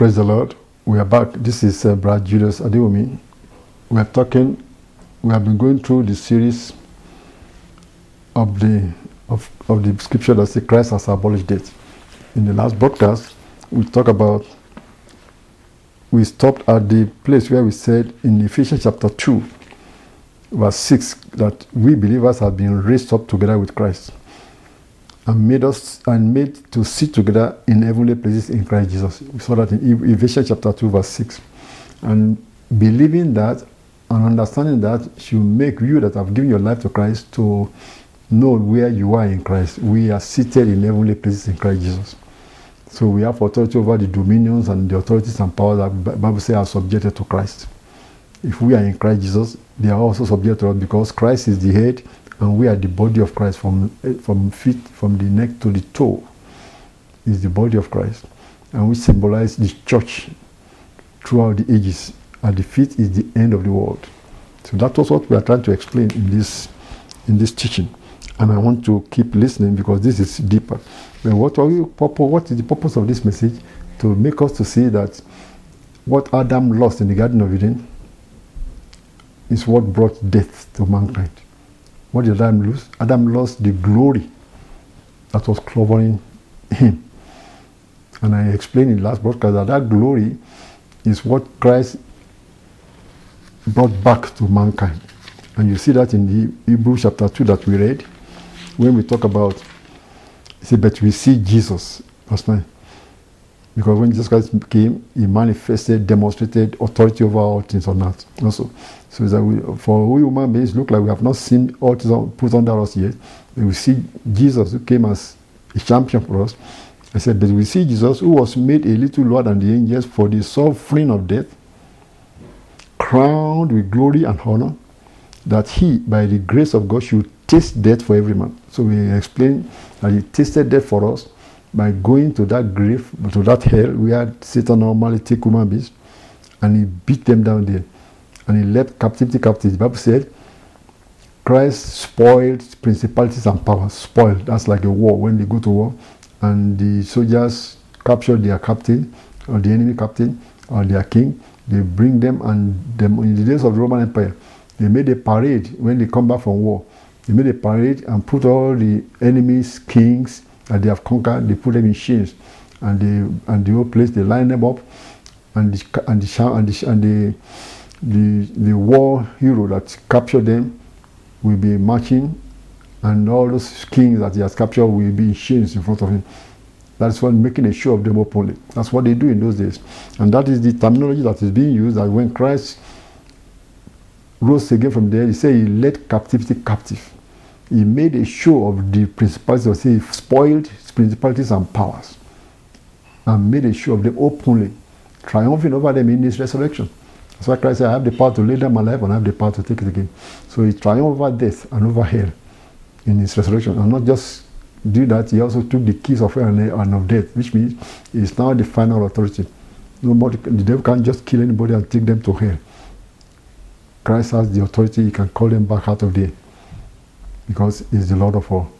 Praise the Lord. We are back. This is uh, Brad Julius Adewumi. We are talking, we have been going through the series of the of, of the scripture that says Christ has abolished it. In the last broadcast, we talked about we stopped at the place where we said in Ephesians chapter 2, verse 6, that we believers have been raised up together with Christ and made us and made to sit together in heavenly places in Christ Jesus. We saw that in Ephesians chapter 2, verse 6. And believing that and understanding that should make you that have given your life to Christ to know where you are in Christ. We are seated in heavenly places in Christ Jesus. So we have authority over the dominions and the authorities and powers that the Bible says are subjected to Christ. If we are in Christ Jesus, they are also subject to us because Christ is the head and we are the body of Christ from eh, from feet from the neck to the toe is the body of Christ. And we symbolize the church throughout the ages. And the feet is the end of the world. So that was what we are trying to explain in this in this teaching. And I want to keep listening because this is deeper. But what are we what is the purpose of this message? To make us to see that what Adam lost in the Garden of Eden is what brought death to mankind what did Adam lose? Adam lost the glory that was covering him. And I explained in the last broadcast that that glory is what Christ brought back to mankind. And you see that in the Hebrew chapter 2 that we read, when we talk about, see, but we see Jesus, verse 9. Because when Jesus Christ came, he manifested, demonstrated authority over all things on earth. Also, so that we, for we human beings look like we have not seen all things put under us yet. We see Jesus who came as a champion for us. I said, but we see Jesus who was made a little lower than the angels for the suffering of death, crowned with glory and honor, that he, by the grace of God, should taste death for every man. So we explain that he tasted death for us by going to that grave, to that hell where Satan normally take human beings, and he beat them down there. And he left captivity captive. The Bible said, Christ spoiled principalities and powers. Spoiled. That's like a war when they go to war, and the soldiers capture their captain, or the enemy captain, or their king. They bring them, and them in the days of the Roman Empire, they made a parade when they come back from war. They made a parade and put all the enemies, kings, that they have conquered, they put them in chains, and they and the whole place they line them up, and the and the and the, and the, the, the war hero that captured them will be marching, and all those kings that he has captured will be in chains in front of him. That's what making a show of them openly. That's what they do in those days, and that is the terminology that is being used. That when Christ rose again from there, he said he led captivity captive he made a show of the principalities. He spoiled principalities and powers and made a show of them openly, triumphing over them in his resurrection. Why Christ said, I have the power to lay them alive and I have the power to take it again. So he triumphed over death and over hell in his resurrection. And not just do that, he also took the keys of hell and of death, which means he's now the final authority. Nobody, the devil can't just kill anybody and take them to hell. Christ has the authority, he can call them back out of there because he's the Lord of all.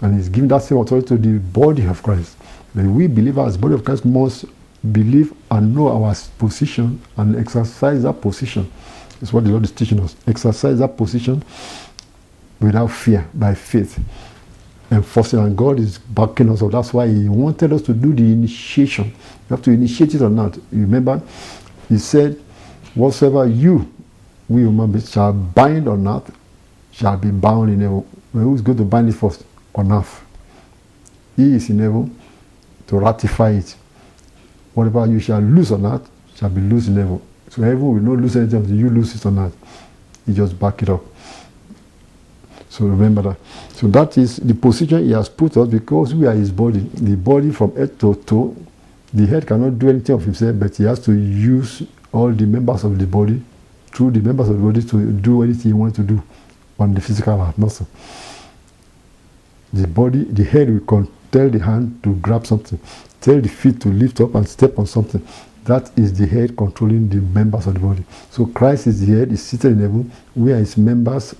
And he's giving that same authority to the body of Christ. That we believers, body of Christ, must believe and know our position and exercise that position. That's what the Lord is teaching us. Exercise that position without fear, by faith. Enforcing, and God is backing us up. That's why He wanted us to do the initiation. You have to initiate it or not. You remember, He said, Whatsoever you, we human beings, shall bind on earth shall be bound in heaven. Well, who's going to bind it first? On earth. He is in heaven to ratify it. Whatever you shall lose on earth shall be loose in heaven. So heaven will not lose anything until you lose it on earth. You just back it up. So remember that. So that is the position he has put us because we are his body. The body from head to toe. The head cannot do anything of himself, but he has to use all the members of the body through the members of the body to do anything he wants to do on the physical heart muscle. The body, the head will tell the hand to grab something, tell the feet to lift up and step on something. That is the head controlling the members of the body. So Christ is the head, is seated in heaven. We are his members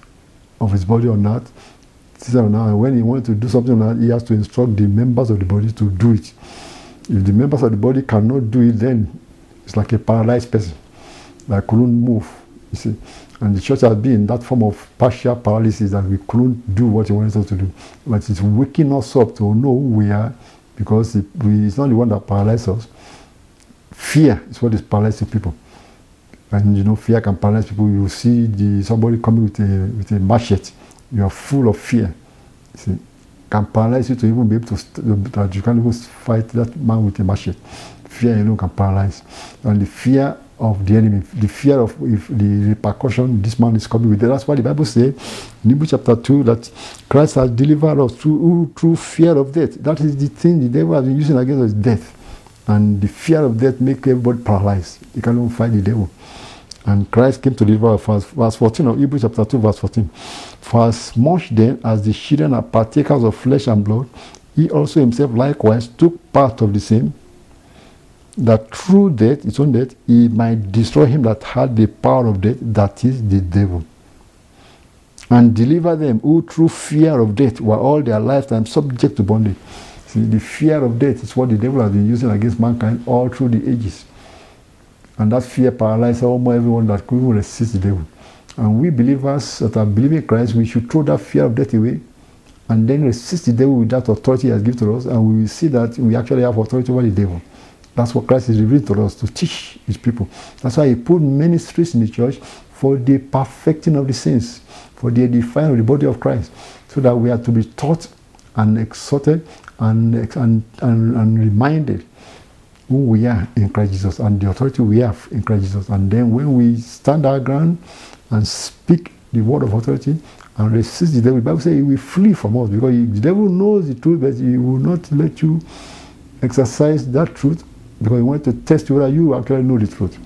of his body on earth. Seated. And when he wants to do something he has to instruct the members of the body to do it. If the members of the body cannot do it, then It's like a paralyzed person that couldn't move. You see, and the church has been that form of partial paralysis that we couldn't do what He wanted us to do. But it's waking us up to know who we are, because it, we, it's not the one that paralyzes us. Fear is what is paralyzing people. And you know, fear can paralyze people. You see the somebody coming with a with a machete. You are full of fear. See, can paralyze you to even be able to that you can't even fight that man with a machete. Fear alone can paralyze, and the fear of the enemy, the fear of if the repercussion this man is coming with. That's why the Bible says in Hebrews chapter 2 that Christ has delivered us through, through fear of death. That is the thing the devil has been using against us death. And the fear of death make everybody paralyzed. You can't even fight the devil. And Christ came to deliver us. Verse 14 of Hebrews chapter 2, verse 14. For as much then as the children are partakers of flesh and blood, he also himself likewise took part of the same, that through death, his own death, he might destroy him that had the power of death, that is the devil. And deliver them who through fear of death were all their lifetime subject to bondage. See, the fear of death is what the devil has been using against mankind all through the ages. And that fear paralyzes almost everyone that could even resist the devil. And we believers that are believing Christ, we should throw that fear of death away and then resist the devil with that authority he has given to us. And we will see that we actually have authority over the devil. That's what Christ is revealing to us to teach his people. That's why he put ministries in the church for the perfecting of the saints, for the edifying of the body of Christ, so that we are to be taught and exhorted and, and, and, and reminded who we are in Christ Jesus and the authority we have in Christ Jesus. And then when we stand our ground and speak the word of authority and resist the devil, the Bible says he will flee from us because the devil knows the truth, but he will not let you exercise that truth because he wants to test whether you actually know the truth.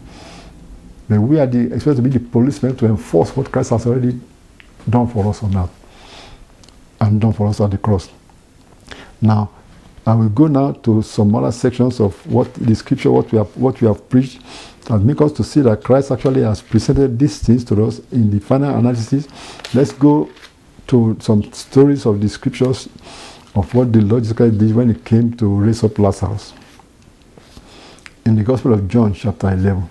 But we are the, expected to be the policemen to enforce what Christ has already done for us on earth and done for us at the cross. Now, I will go now to some other sections of what the scripture, what we have, what we have preached, and make us to see that Christ actually has presented these things to us in the final analysis. Let's go to some stories of the scriptures of what the Lord Jesus Christ did when He came to raise up Lazarus. In the Gospel of John, chapter 11.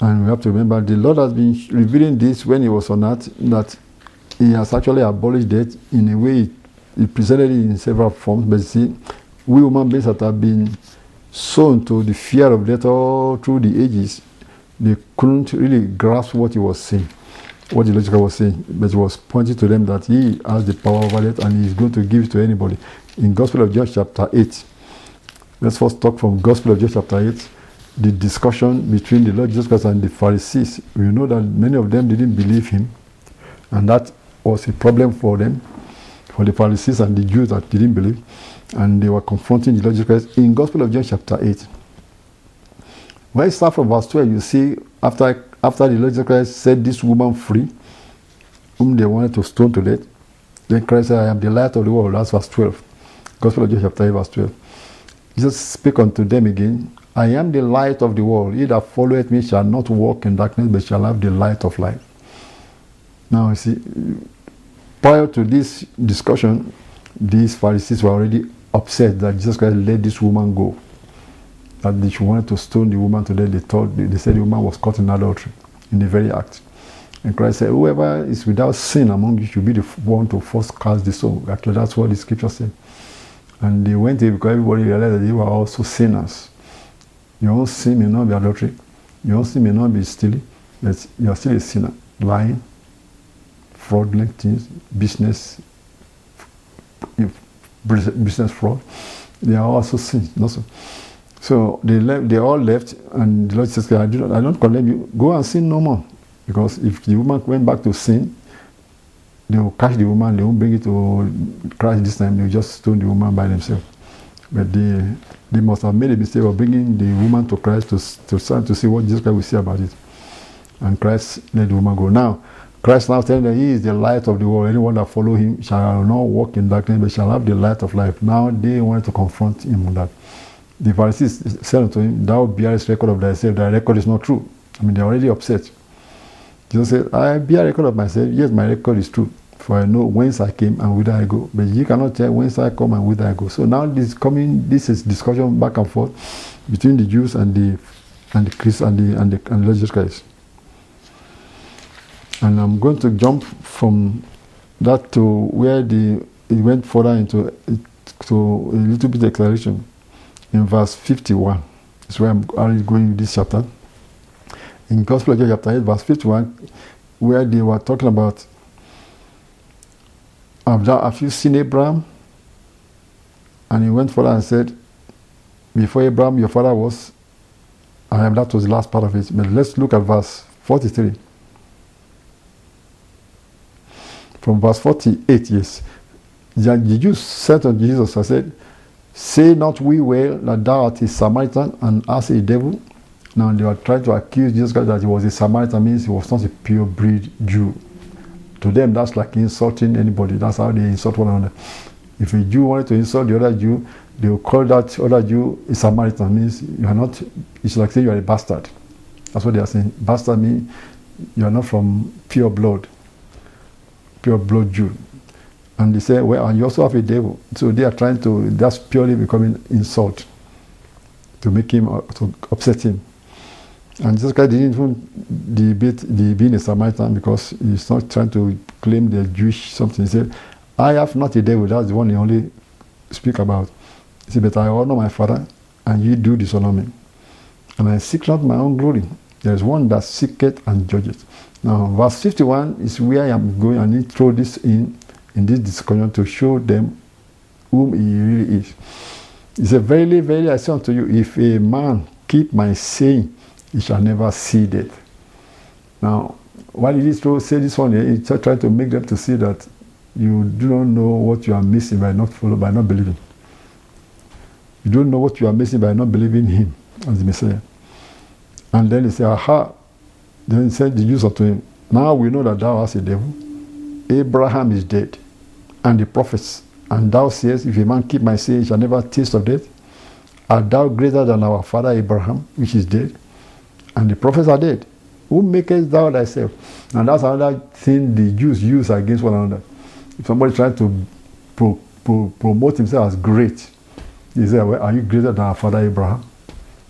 And we have to remember the Lord has been revealing this when He was on earth that he has actually abolished death in a way he presented it in several forms. But see we human beings that have been sown to the fear of death all through the ages they couldn't really grasp what he was saying what the logical was saying. But he was pointing to them that he has the power over death and he is going to give it to anybody in gospel of john chapter 8 let's first talk from gospel of john chapter 8 the discussion between the lord jesus christ and the pharisees we know that many of them didn't believe him and that was a problem for them, for the Pharisees and the Jews that didn't believe, and they were confronting the Lord Jesus Christ in Gospel of John chapter 8. When you start from verse 12, you see after, after the Lord Jesus Christ set this woman free, whom they wanted to stone to death, then Christ said, I am the light of the world. That's verse 12. Gospel of John chapter 8, verse 12. Jesus spake unto them again, I am the light of the world. He that followeth me shall not walk in darkness, but shall have the light of life. Now, you see, prior to this discussion, these Pharisees were already upset that Jesus Christ let this woman go. That she wanted to stone the woman to death. They thought they said the woman was caught in adultery in the very act. And Christ said, Whoever is without sin among you should be the one to first cast the stone. Actually, that's what the scripture said. And they went there because everybody realized that they were also sinners. Your own sin may not be adultery, your own sin may not be stealing, but you are still a sinner, lying, fraudulent things, business, business fraud. They are also sins. Also. So they left, they all left, and the Lord says, I, do not, I don't condemn you. Go and sin no more. Because if the woman went back to sin, they will catch the woman, they won't bring it to Christ this time, they will just stone the woman by themselves. But they, they must have made a mistake of bringing the woman to Christ to, to, to see what Jesus Christ will say about it. And Christ let the woman go. Now, Christ now telling them he is the light of the world. Anyone that follow him shall not walk in darkness, but shall have the light of life. Now they wanted to confront him on that. The Pharisees said to him, Thou bearest record of thyself, thy record is not true. I mean, they're already upset. Jesus said, I bear record of myself, yes, my record is true. for I know whence I came and whither I go. But you cannot tell whence I come and whither I go. So now this coming, this is discussion back and forth between the Jews and the and the Christ and the and the and Jesus Christ. And I'm going to jump from that to where the it went further into to a little bit of declaration in verse 51. Is where I'm already going with this chapter. In Gospel of John chapter 8, verse 51, where they were talking about have, you seen Abraham? And he went further and said, Before Abraham, your father was, am. That was the last part of it. But let's look at verse 43. From verse 48, yes. The Jews said to Jesus, I said, Say not we well that thou art a Samaritan and as a devil? Now they were trying to accuse Jesus Christ that he was a Samaritan, means he was not a pure breed Jew. To them, that's like insulting anybody. That's how they insult one another. If a Jew wanted to insult the other Jew, they will call that other Jew a Samaritan. Means you are not. It's like saying you are a bastard. That's what they are saying. Bastard means you are not from pure blood, pure blood Jew. And they say, well, and you also have a devil. So they are trying to. That's purely becoming insult to make him uh, to upset him. And Jesus Christ didn't even debate the being a Samaritan because he's not trying to claim the Jewish something. He said, I have not a devil. That's the one he only speak about. He said, But I honor my Father, and you do dishonor me. And I seek not my own glory. There is one that seeketh and judgeth. Now, verse 51 is where I am going and he throw this in, in this discussion to show them whom he really is. He said, Verily, verily, I say unto you, if a man keep my saying, he shall never see death. Now, why did he say this one? He's trying to make them to see that you do not know what you are missing by not follow, by not believing. You don't know what you are missing by not believing him as the Messiah. And then he said, Aha. Then he said the Jews unto him, Now we know that thou art a devil. Abraham is dead, and the prophets. And thou sayest, If a man keep my saying, he shall never taste of death. Art thou greater than our father Abraham, which is dead? And the prophets are dead. Who makest thou thyself? And that's another thing the Jews use against one another. If somebody tries to pro, pro, promote himself as great, he says, well, Are you greater than our father Abraham?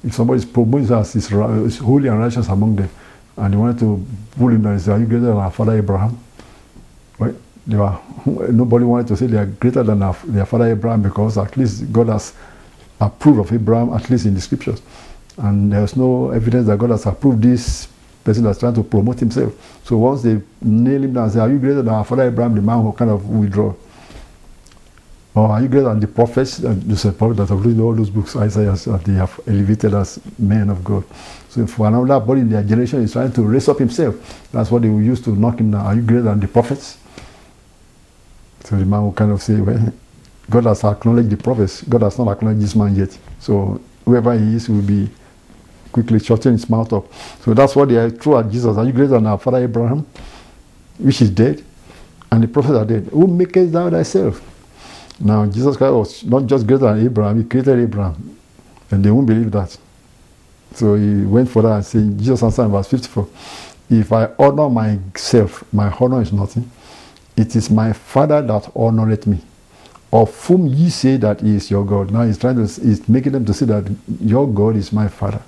If somebody promotes himself as holy and righteous among them, and they wanted to pull him down and say, Are you greater than our father Abraham? Right? They were, nobody wanted to say they are greater than our, their father Abraham because at least God has approved of Abraham, at least in the scriptures. And there's no evidence that God has approved this person that's trying to promote himself. So once they nail him down and say, Are you greater than our father Abraham, the man who kind of withdraw? Or are you greater than the prophets, uh, the prophet that have written all those books, Isaiah, that they have elevated as men of God? So for another body in their generation is trying to raise up himself. That's what they will use to knock him down. Are you greater than the prophets? So the man will kind of say, Well, God has acknowledged the prophets. God has not acknowledged this man yet. So whoever he is will be quickly shutting his mouth up. So that's what they threw at Jesus. Are you greater than our father Abraham, which is dead? And the prophets are dead. Who makest thou thyself? Now, Jesus Christ was not just greater than Abraham, he created Abraham. And they won't believe that. So he went for that and said, Jesus answered in verse 54, If I honor myself, my honor is nothing. It is my Father that honoreth me, of whom ye say that he is your God. Now he's trying to, he's making them to say that your God is my Father.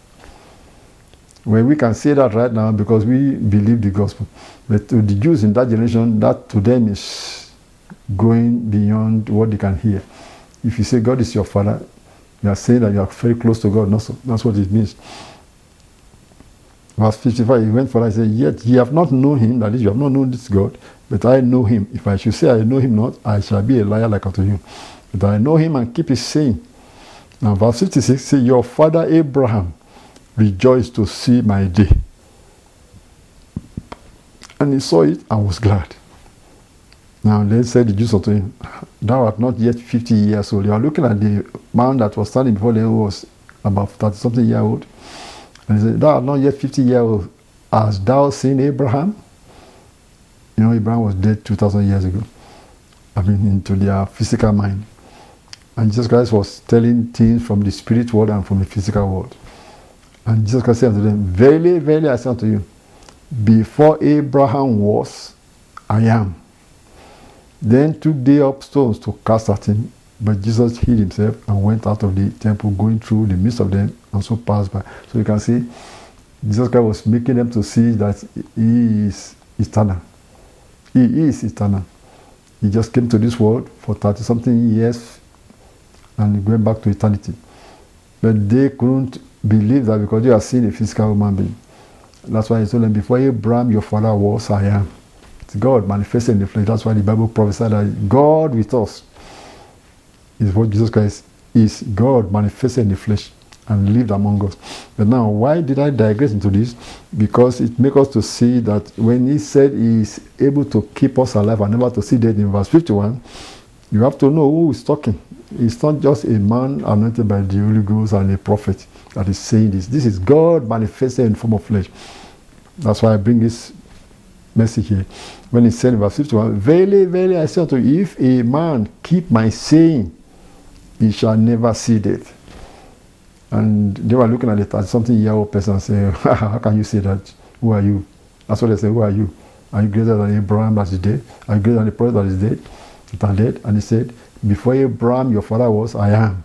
Well, we can say that right now because we believe the gospel. But to the Jews in that generation, that to them is going beyond what they can hear. If you say God is your father, you are saying that you are very close to God. That's, what it means. Verse 55, he went for I said, Yet ye have not known him, that is, you have not known this God, but I know him. If I should say I know him not, I shall be a liar like unto you. But I know him and keep his saying. Now, verse 56 say, Your father Abraham rejoiced to see my day. And he saw it and was glad. Now they said the Jews unto him, Thou art not yet fifty years old. You are looking at the man that was standing before them was about thirty something year old. And he said, Thou art not yet fifty years old. Hast thou seen Abraham? You know, Abraham was dead two thousand years ago. I mean into their physical mind. And Jesus Christ was telling things from the spirit world and from the physical world. And Jesus Christ said unto them, Verily, verily, I say unto you, before Abraham was, I am. Then took they up stones to cast at him. But Jesus hid himself and went out of the temple, going through the midst of them, and so passed by. So you can see, Jesus Christ was making them to see that He is eternal. He is eternal. He just came to this world for 30 something years and went back to eternity. But they couldn't believe that because you are seeing a physical human being. That's why he told them, Before Abraham, your father was, I am. It's God manifested in the flesh. That's why the Bible prophesied that God with us is what Jesus Christ is. God manifested in the flesh and lived among us. But now, why did I digress into this? Because it makes us to see that when he said he is able to keep us alive and never to see death in verse 51, you have to know who is talking. It's not just a man anointed by the Holy Ghost and a prophet that is saying this. This is God manifested in form of flesh. That's why I bring this message here. When he said in verse 51, Verily, verily, I say unto you, if a man keep my saying, he shall never see death. And they were looking at it as something Yahweh person saying, How can you say that? Who are you? That's what they say, Who are you? Are you greater than Abraham that is dead? Are you greater than the prophet that is dead? That dead? And he said, Before Abraham, your father was, I am.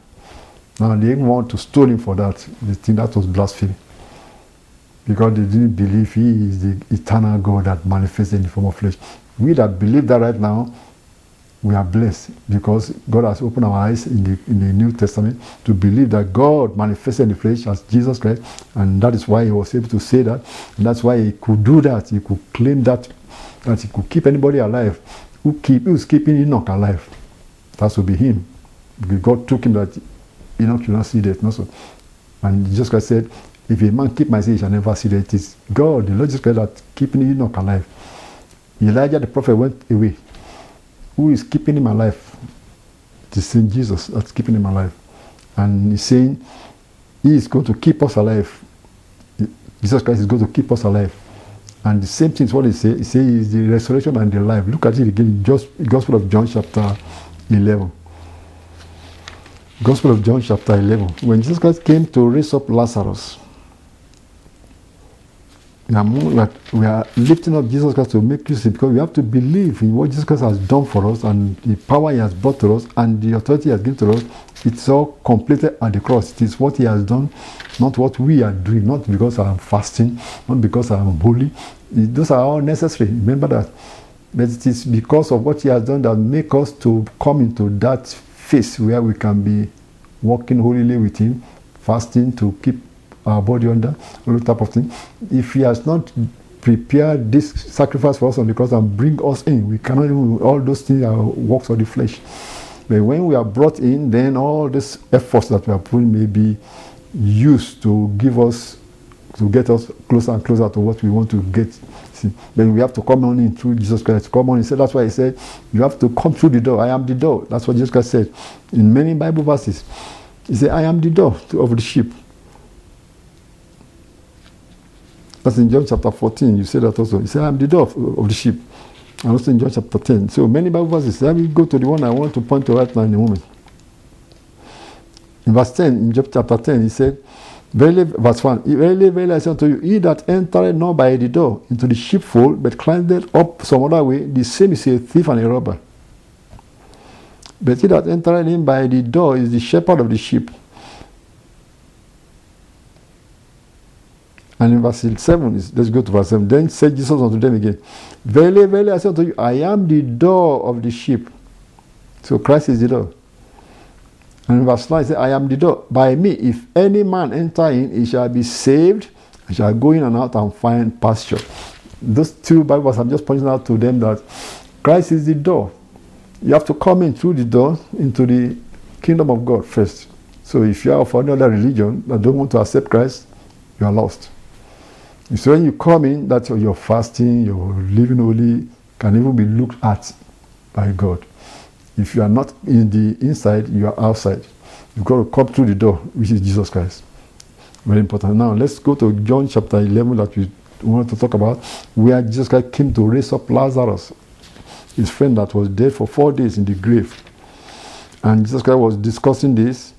Now they want to stone him for that. They think that was blasphemy. Because they didn't believe he is the eternal God that manifested in the form of flesh. We that believe that right now, we are blessed because God has opened our eyes in the, in the New Testament to believe that God manifested in the flesh as Jesus Christ, and that is why he was able to say that, and that's why he could do that. He could claim that that he could keep anybody alive. Who keep who's keeping Enoch alive? That would be him. God took him that Enoch not see death. No, so. And Jesus Christ said, If a man keep my saying, he shall never see death. It is God, the Lord Jesus Christ, that keeping Enoch alive. Elijah the prophet went away who is keeping him alive. It is Saint Jesus that's keeping him alive. And he's saying he is going to keep us alive. Jesus Christ is going to keep us alive. And the same thing is what he says. He says the resurrection and the life. Look at it again, just Gospel of John chapter 11. Gospel of John chapter 11. When Jesus Christ came to raise up Lazarus, we are, we are lifting up Jesus Christ to make you see because we have to believe in what Jesus Christ has done for us and the power he has brought to us and the authority he has given to us. It's all completed at the cross. It is what he has done, not what we are doing, not because I'm fasting, not because I'm holy. Those are all necessary. Remember that. But it is because of what he has done that make us to come into that phase where we can be walking holily with him, fasting to keep our body under, all type of thing. If He has not prepared this sacrifice for us on the cross and bring us in, we cannot even, all those things are works of the flesh. But when we are brought in, then all these efforts that we are putting may be used to give us, to get us closer and closer to what we want to get. See, then we have to come on in through Jesus Christ. Come on, said, that's why he said, you have to come through the door. I am the door. That's what Jesus Christ said in many Bible verses. He said, I am the door of the sheep. That's in John chapter 14. You say that also. He said, I'm the door of, the sheep. And also in John chapter 10. So many Bible verses. Let me go to the one I want to point to right now in a moment. In verse 10, in John chapter 10, he said, Verily, verse 1, Verily, verily, I say unto you, he that entered not by the door into the sheepfold, but climbed up some other way, the same is a thief and a robber. But he that entered in by the door is the shepherd of the sheep. And in verse 7, let's go to verse 7. Then said Jesus unto them again, Verily, verily, I say unto you, I am the door of the sheep. So Christ is the door. And verse 9, he said, I am the door. By me, if any man enter in, he shall be saved, he shall go in and out and find pasture. Those two Bibles, I'm just pointing out to them that Christ is the door. You have to come in through the door into the kingdom of God first. So if you are of another religion that don't want to accept Christ, you are lost. So when you come in, that you're fasting, you're living holy, can even be looked at by God. If you are not in the inside, you are outside. You've got to come through the door, which is Jesus Christ. Very important. Now let's go to John chapter 11 that we want to talk about, where Jesus Christ came to raise up Lazarus, his friend that was dead for four days in the grave. And Jesus Christ was discussing this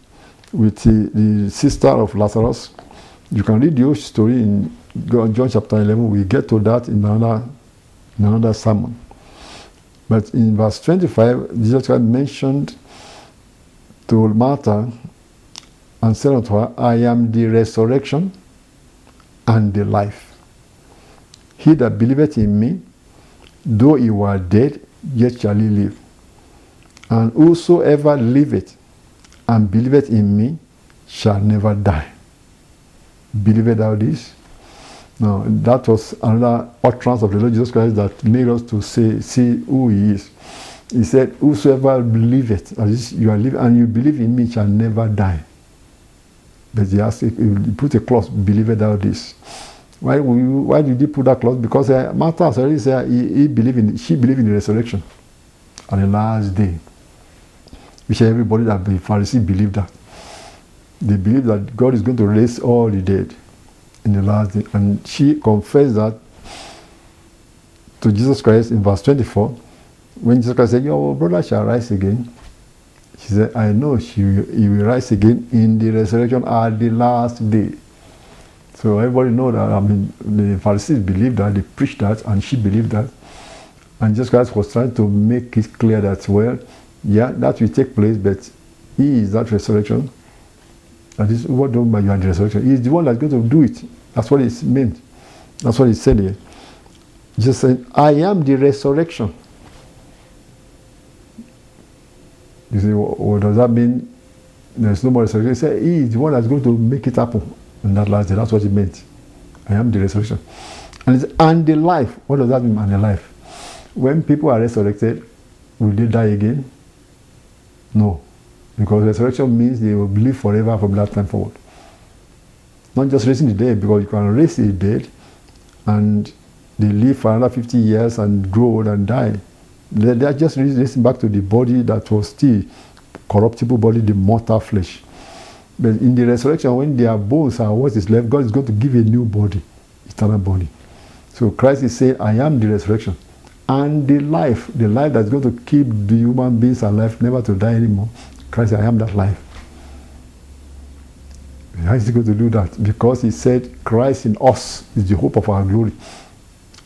with the, the sister of Lazarus. You can read the whole story in John chapter 11, we get to that in another, in another sermon. But in verse 25, Jesus Christ mentioned to Martha and said unto her, I am the resurrection and the life. He that believeth in me, though he were dead, yet shall he live. And whosoever liveth and believeth in me shall never die. Believeth thou this? Now, that was another utterance of the Lord Jesus Christ that made us to say, see who he is. He said, Whosoever believeth, as you are living, and you believe in me shall never die. But he asked, he put a clause, believeth thou this. Why, why did he put that clause? Because uh, Martha has already said he, he believed in, she believed in the resurrection on the last day. Which everybody that the Pharisee believed that. They believe that God is going to raise all the dead in the last day. And she confessed that to Jesus Christ in verse 24. When Jesus Christ said, Your brother shall rise again. She said, I know she he will rise again in the resurrection at the last day. So everybody know that, I mean, the Pharisees believed that, they preached that, and she believed that. And Jesus Christ was trying to make it clear that, well, yeah, that will take place, but he is that resurrection. That is what done by you and the resurrection. He is the one that's going to do it. That's what it meant. That's what he said here. Just said, I am the resurrection. You say, what does that mean? There's no more resurrection. He said, He is the one that's going to make it happen in that last day. That's what he meant. I am the resurrection. And, it's, and the life. What does that mean, and the life? When people are resurrected, will they die again? No. Because resurrection means they will live forever from that time forward. Not just raising the dead, because you can raise the dead and they live for another 50 years and grow old and die. They, they are just raising back to the body that was still corruptible body, the mortal flesh. But in the resurrection, when their bones are what is left, God is going to give a new body, eternal body. So Christ is saying, I am the resurrection. And the life, the life that's going to keep the human beings alive, never to die anymore. Christ I am that life. How is he going to do that? Because he said, Christ in us is the hope of our glory.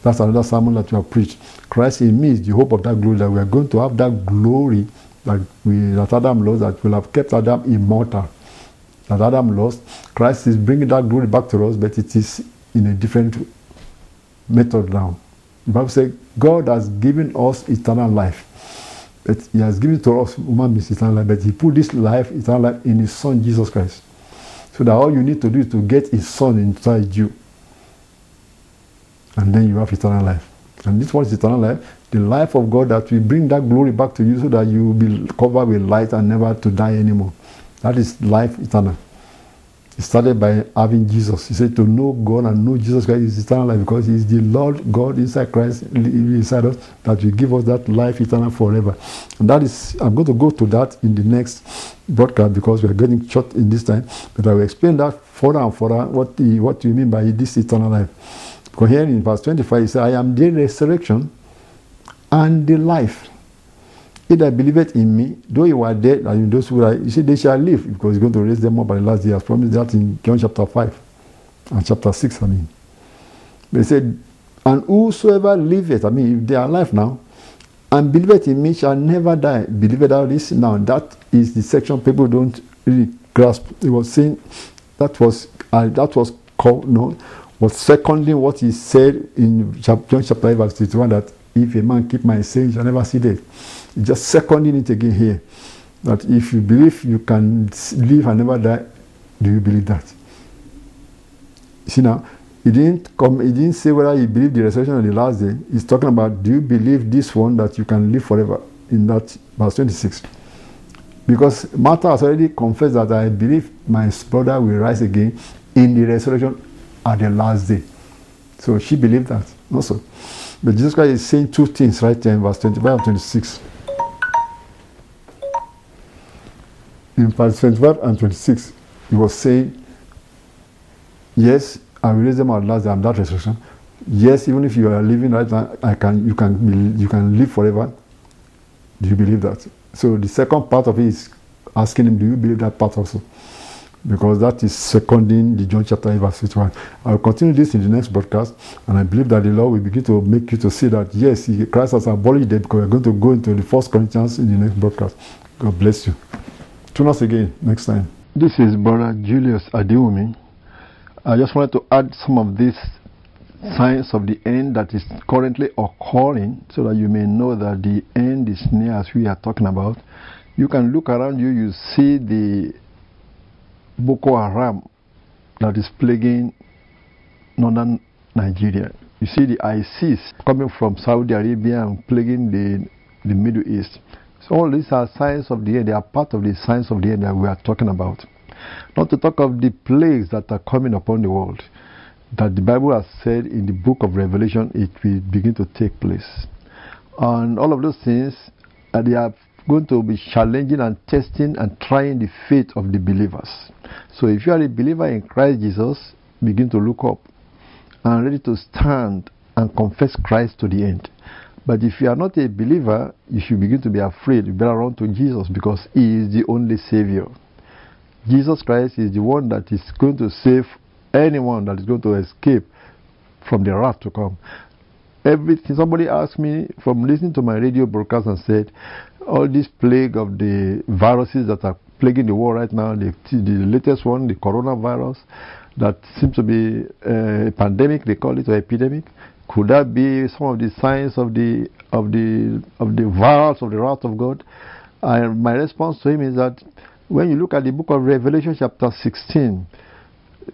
That's another sermon that we have preached. Christ in me is the hope of that glory, that we are going to have that glory that, we, that Adam lost, that will have kept Adam immortal. That Adam lost. Christ is bringing that glory back to us, but it is in a different method now. The Bible says God has given us eternal life. But He has given to us human beings eternal life. But He put this life, eternal life, in His Son Jesus Christ. So that all you need to do is to get His Son inside you. And then you have eternal life. And this is eternal life, the life of God that will bring that glory back to you so that you will be covered with light and never to die anymore. That is life eternal. Started by having Jesus. He said to know God and know Jesus Christ is eternal life because He is the Lord God inside Christ inside us that will give us that life eternal forever. And that is, I'm going to go to that in the next broadcast because we are getting short in this time. But I will explain that further and further what, the, what you mean by this eternal life. Because here in verse 25, he said, I am the resurrection and the life. He that believeth in me, though you are dead, and those who are, you see, they shall live, because he's going to raise them up by the last day. He has promised that in John chapter 5 and chapter 6, I mean. He said, And whosoever liveth, I mean, if they are alive now, and believeth in me shall never die. Believeth thou this? Now, that is the section people don't really grasp. He was saying that was uh, that was called no was secondly what he said in John chapter 5 verse 21 that if a man keep my saying, shall never see death. Just seconding it again here. That if you believe you can live and never die, do you believe that? See now, he didn't come. He didn't say whether he believed the resurrection on the last day. He's talking about do you believe this one that you can live forever? In that verse 26. Because Martha has already confessed that I believe my brother will rise again in the resurrection at the last day. So she believed that also. But Jesus Christ is saying two things right there in verse 25 and 26. In verse 25 and 26, he was saying, Yes, I will raise them at last I'm that resurrection. Yes, even if you are living right now, I can you can you can live forever. Do you believe that? So the second part of it is asking him, Do you believe that part also? because that is seconding the John chapter 8 verse 51. I'll continue this in the next broadcast, and I believe that the Lord will begin to make you to see that yes, Christ has abolished death because we're going to go into the first Corinthians in the next broadcast. God bless you. Tune us again next time. This is Brother Julius Adewumi. I just wanted to add some of these signs of the end that is currently occurring so that you may know that the end is near as we are talking about. You can look around you, you see the Boko Haram that is plaguing northern Nigeria. You see the ISIS coming from Saudi Arabia and plaguing the, the Middle East. So all these are signs of the end. They are part of the signs of the end that we are talking about. Not to talk of the plagues that are coming upon the world. That the Bible has said in the book of Revelation it will begin to take place. And all of those things, uh, they are going to be challenging and testing and trying the faith of the believers. So if you are a believer in Christ Jesus, begin to look up and ready to stand and confess Christ to the end. But if you are not a believer, you should begin to be afraid. You better run to Jesus because He is the only Savior. Jesus Christ is the one that is going to save anyone that is going to escape from the wrath to come. Everything somebody asked me from listening to my radio broadcast and said, all this plague of the viruses that are plaguing the world right now, the, the latest one, the coronavirus, that seems to be uh, a pandemic, they call it, or epidemic. Could that be some of the signs of the of the of the virus of the wrath of God? And my response to him is that when you look at the book of Revelation, chapter 16,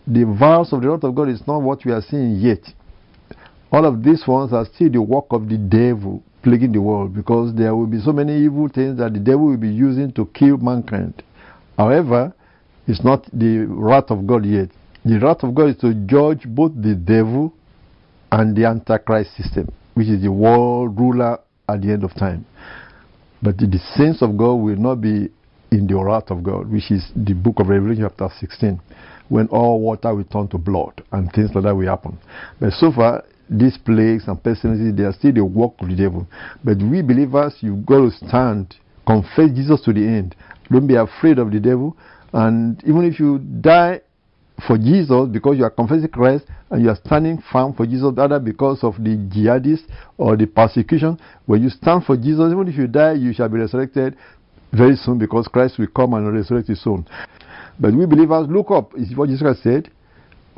the virus of the wrath of God is not what we are seeing yet. All of these ones are still the work of the devil plaguing the world because there will be so many evil things that the devil will be using to kill mankind. However, it's not the wrath of God yet. The wrath of God is to judge both the devil and the Antichrist system, which is the world ruler at the end of time. But the saints of God will not be in the wrath of God, which is the book of Revelation, chapter 16, when all water will turn to blood and things like that will happen. But so far, these plagues and pestilences, they are still the work of the devil. But we believers, you've got to stand, confess Jesus to the end. Don't be afraid of the devil. And even if you die for Jesus because you are confessing Christ and you are standing firm for Jesus, rather because of the jihadists or the persecution, when you stand for Jesus, even if you die, you shall be resurrected very soon because Christ will come and resurrect you soon. But we believers look up, is what Jesus Christ said,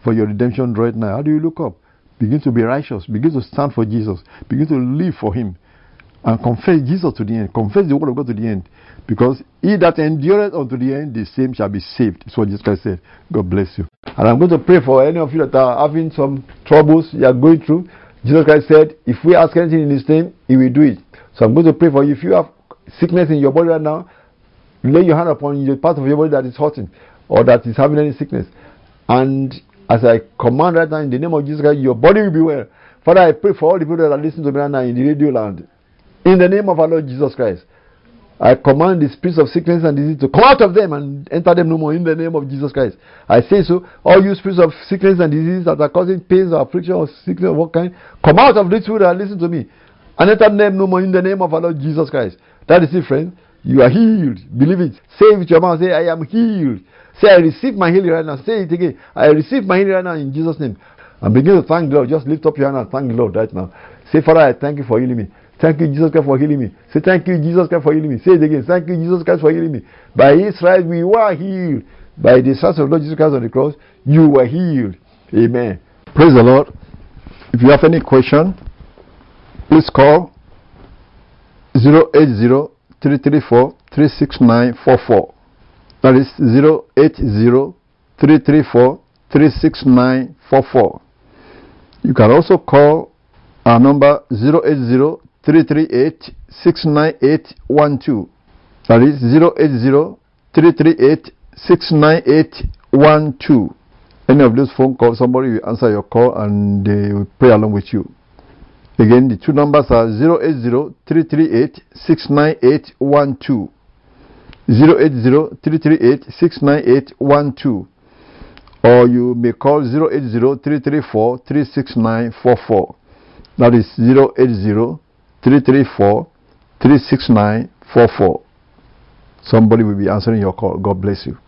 for your redemption right now. How do you look up? Begin to be righteous. Begin to stand for Jesus. Begin to live for Him. And confess Jesus to the end. Confess the word of God to the end. Because he that endureth unto the end, the same shall be saved. That's what Jesus Christ said. God bless you. And I'm going to pray for any of you that are having some troubles you are going through. Jesus Christ said, if we ask anything in His name, He will do it. So I'm going to pray for you. If you have sickness in your body right now, lay your hand upon the part of your body that is hurting or that is having any sickness. And as I command right now in the name of Jesus Christ, your body will be well. Father, I pray for all the people that are listening to me right now in the radio land. In the name of our Lord Jesus Christ. I command the spirits of sickness and disease to come out of them and enter them no more in the name of Jesus Christ. I say so. All you spirits of sickness and disease that are causing pains or affliction or sickness of what kind, come out of this people that listen to me and enter them no more in the name of our Lord Jesus Christ. That is it, friend. You are healed. Believe it. Say it with your mouth. Say, I am healed. Say, I receive my healing right now. Say it again. I receive my healing right now in Jesus' name. And begin to thank God. Just lift up your hand and thank the Lord right now. Say, Father, I thank you for healing me. Thank you, Jesus Christ, for healing me. Say, thank you, Jesus Christ, for healing me. Say it again. Thank you, Jesus Christ, for healing me. By his stripes we were healed. By the stripes of Lord Jesus Christ on the cross, you were healed. Amen. Praise the Lord. If you have any question, please call 080 334 36944. That is 080 334 36944. You can also call our number 080 338 69812. That is 080 338 69812. Any of those phone calls, somebody will answer your call and they will pray along with you. Again, the two numbers are 080 338 69812. 080 338 69812. Or you may call 080 334 36944. That is 080 334 36944. Somebody will be answering your call. God bless you.